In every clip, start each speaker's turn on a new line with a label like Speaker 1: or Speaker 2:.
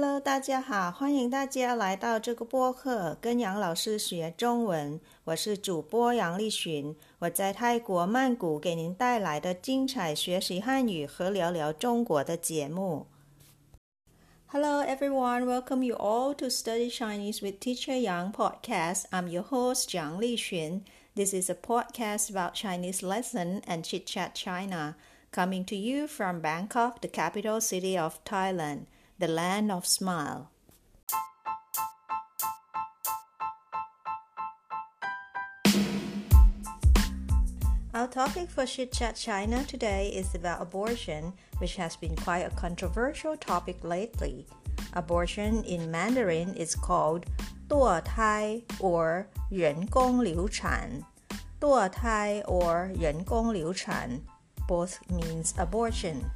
Speaker 1: Hello，大家好，欢迎大家来到这个播客，跟杨老师学中文。我是主播杨丽群，我在泰国曼谷给您带来的精彩学习汉语和聊聊中国的节目。Hello everyone, welcome you all to Study Chinese with Teacher Yang podcast. I'm your host Jiang Lixun. This is a podcast about Chinese lesson and chit chat China, coming to you from Bangkok, the capital city of Thailand the land of smile. Our topic for Chit Chat China today is about abortion, which has been quite a controversial topic lately. Abortion in Mandarin is called 堕胎 or 人工流产.堕胎 or 人工流产 both means abortion.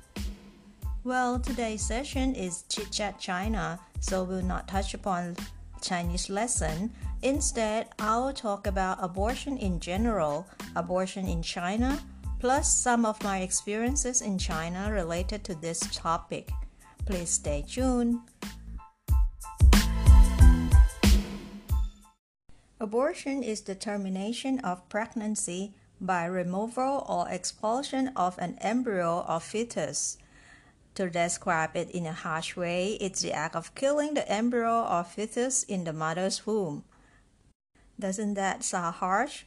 Speaker 1: Well, today's session is Chit Chat China, so we'll not touch upon Chinese lesson. Instead, I'll talk about abortion in general, abortion in China, plus some of my experiences in China related to this topic. Please stay tuned. Abortion is the termination of pregnancy by removal or expulsion of an embryo or fetus. To describe it in a harsh way, it's the act of killing the embryo or fetus in the mother's womb. Doesn't that sound harsh?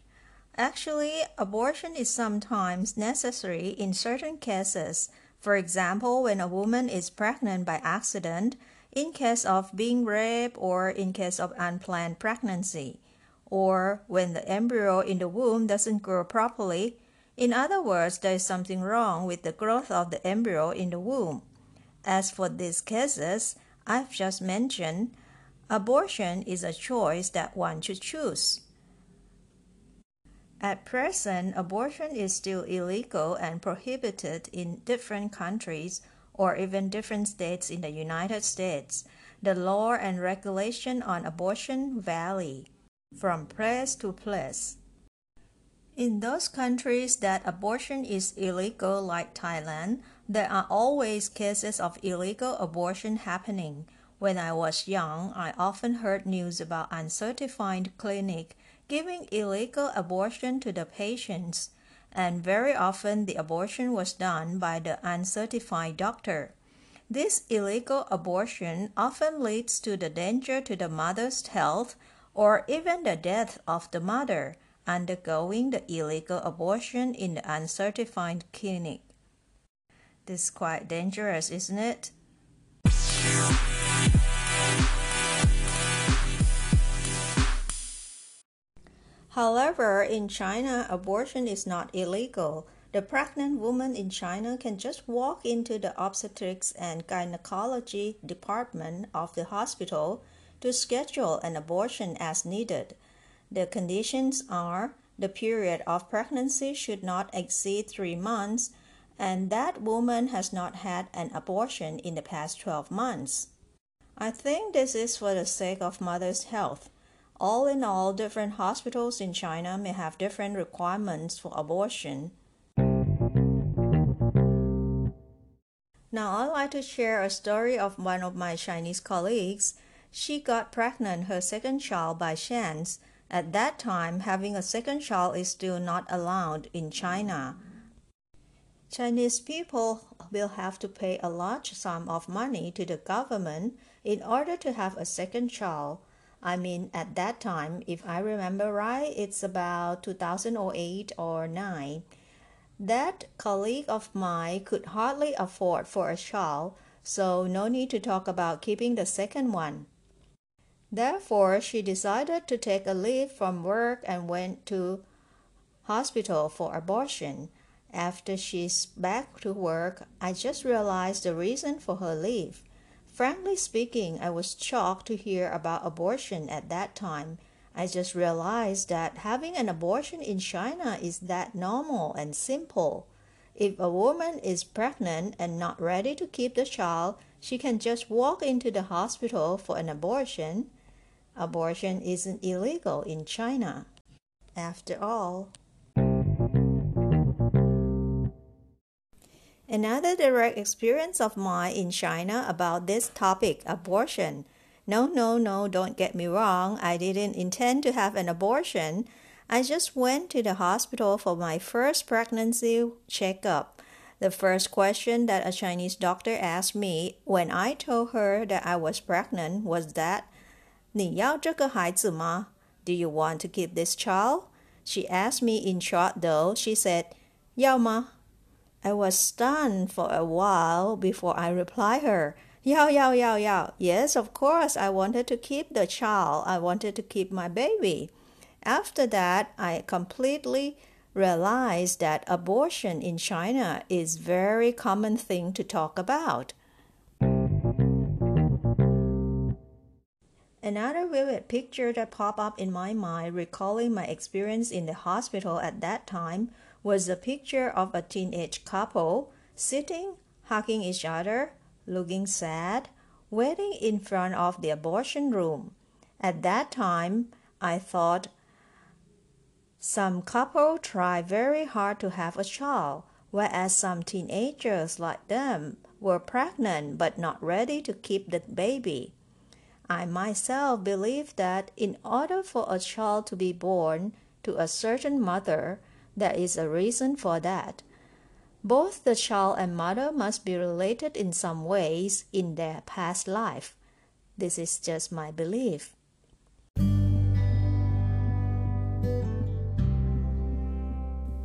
Speaker 1: Actually, abortion is sometimes necessary in certain cases. For example, when a woman is pregnant by accident, in case of being raped or in case of unplanned pregnancy, or when the embryo in the womb doesn't grow properly in other words, there is something wrong with the growth of the embryo in the womb. As for these cases I've just mentioned, abortion is a choice that one should choose. At present, abortion is still illegal and prohibited in different countries or even different states in the United States. The law and regulation on abortion vary from place to place. In those countries that abortion is illegal, like Thailand, there are always cases of illegal abortion happening. When I was young, I often heard news about uncertified clinic giving illegal abortion to the patients, and very often the abortion was done by the uncertified doctor. This illegal abortion often leads to the danger to the mother's health or even the death of the mother undergoing the illegal abortion in the uncertified clinic. This is quite dangerous, isn't it? However, in China, abortion is not illegal. The pregnant woman in China can just walk into the obstetrics and gynecology department of the hospital to schedule an abortion as needed. The conditions are the period of pregnancy should not exceed three months, and that woman has not had an abortion in the past 12 months. I think this is for the sake of mother's health. All in all, different hospitals in China may have different requirements for abortion. Now, I'd like to share a story of one of my Chinese colleagues. She got pregnant her second child by chance at that time, having a second child is still not allowed in China. Chinese people will have to pay a large sum of money to the government in order to have a second child. I mean, at that time, if I remember right, it's about 2008 or 9. That colleague of mine could hardly afford for a child, so no need to talk about keeping the second one. Therefore, she decided to take a leave from work and went to hospital for abortion. After she's back to work, I just realized the reason for her leave. Frankly speaking, I was shocked to hear about abortion at that time. I just realized that having an abortion in China is that normal and simple. If a woman is pregnant and not ready to keep the child, she can just walk into the hospital for an abortion abortion isn't illegal in China. After all, Another direct experience of mine in China about this topic abortion. No, no, no, don't get me wrong. I didn't intend to have an abortion. I just went to the hospital for my first pregnancy checkup. The first question that a Chinese doctor asked me when I told her that I was pregnant was that 你要这个孩子吗? Do you want to keep this child? She asked me in short though. She said, 要吗? I was stunned for a while before I replied her. Yao, yao, yao, yao. Yes, of course, I wanted to keep the child. I wanted to keep my baby. After that, I completely realized that abortion in China is very common thing to talk about. Another vivid picture that popped up in my mind recalling my experience in the hospital at that time was a picture of a teenage couple sitting, hugging each other, looking sad, waiting in front of the abortion room. At that time, I thought some couple try very hard to have a child, whereas some teenagers like them were pregnant but not ready to keep the baby. I myself believe that in order for a child to be born to a certain mother, there is a reason for that. Both the child and mother must be related in some ways in their past life. This is just my belief.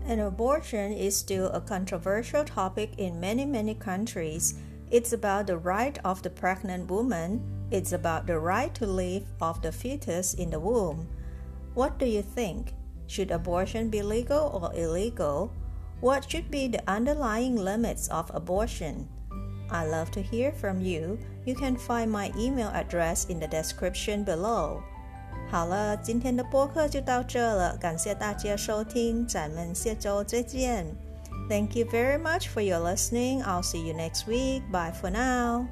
Speaker 1: An abortion is still a controversial topic in many, many countries. It's about the right of the pregnant woman, it's about the right to live of the fetus in the womb. What do you think? Should abortion be legal or illegal? What should be the underlying limits of abortion? I love to hear from you. You can find my email address in the description below. 好了，今天的播客就到这了，感谢大家收听，咱们下周再见。Thank you very much for your listening. I'll see you next week. Bye for now.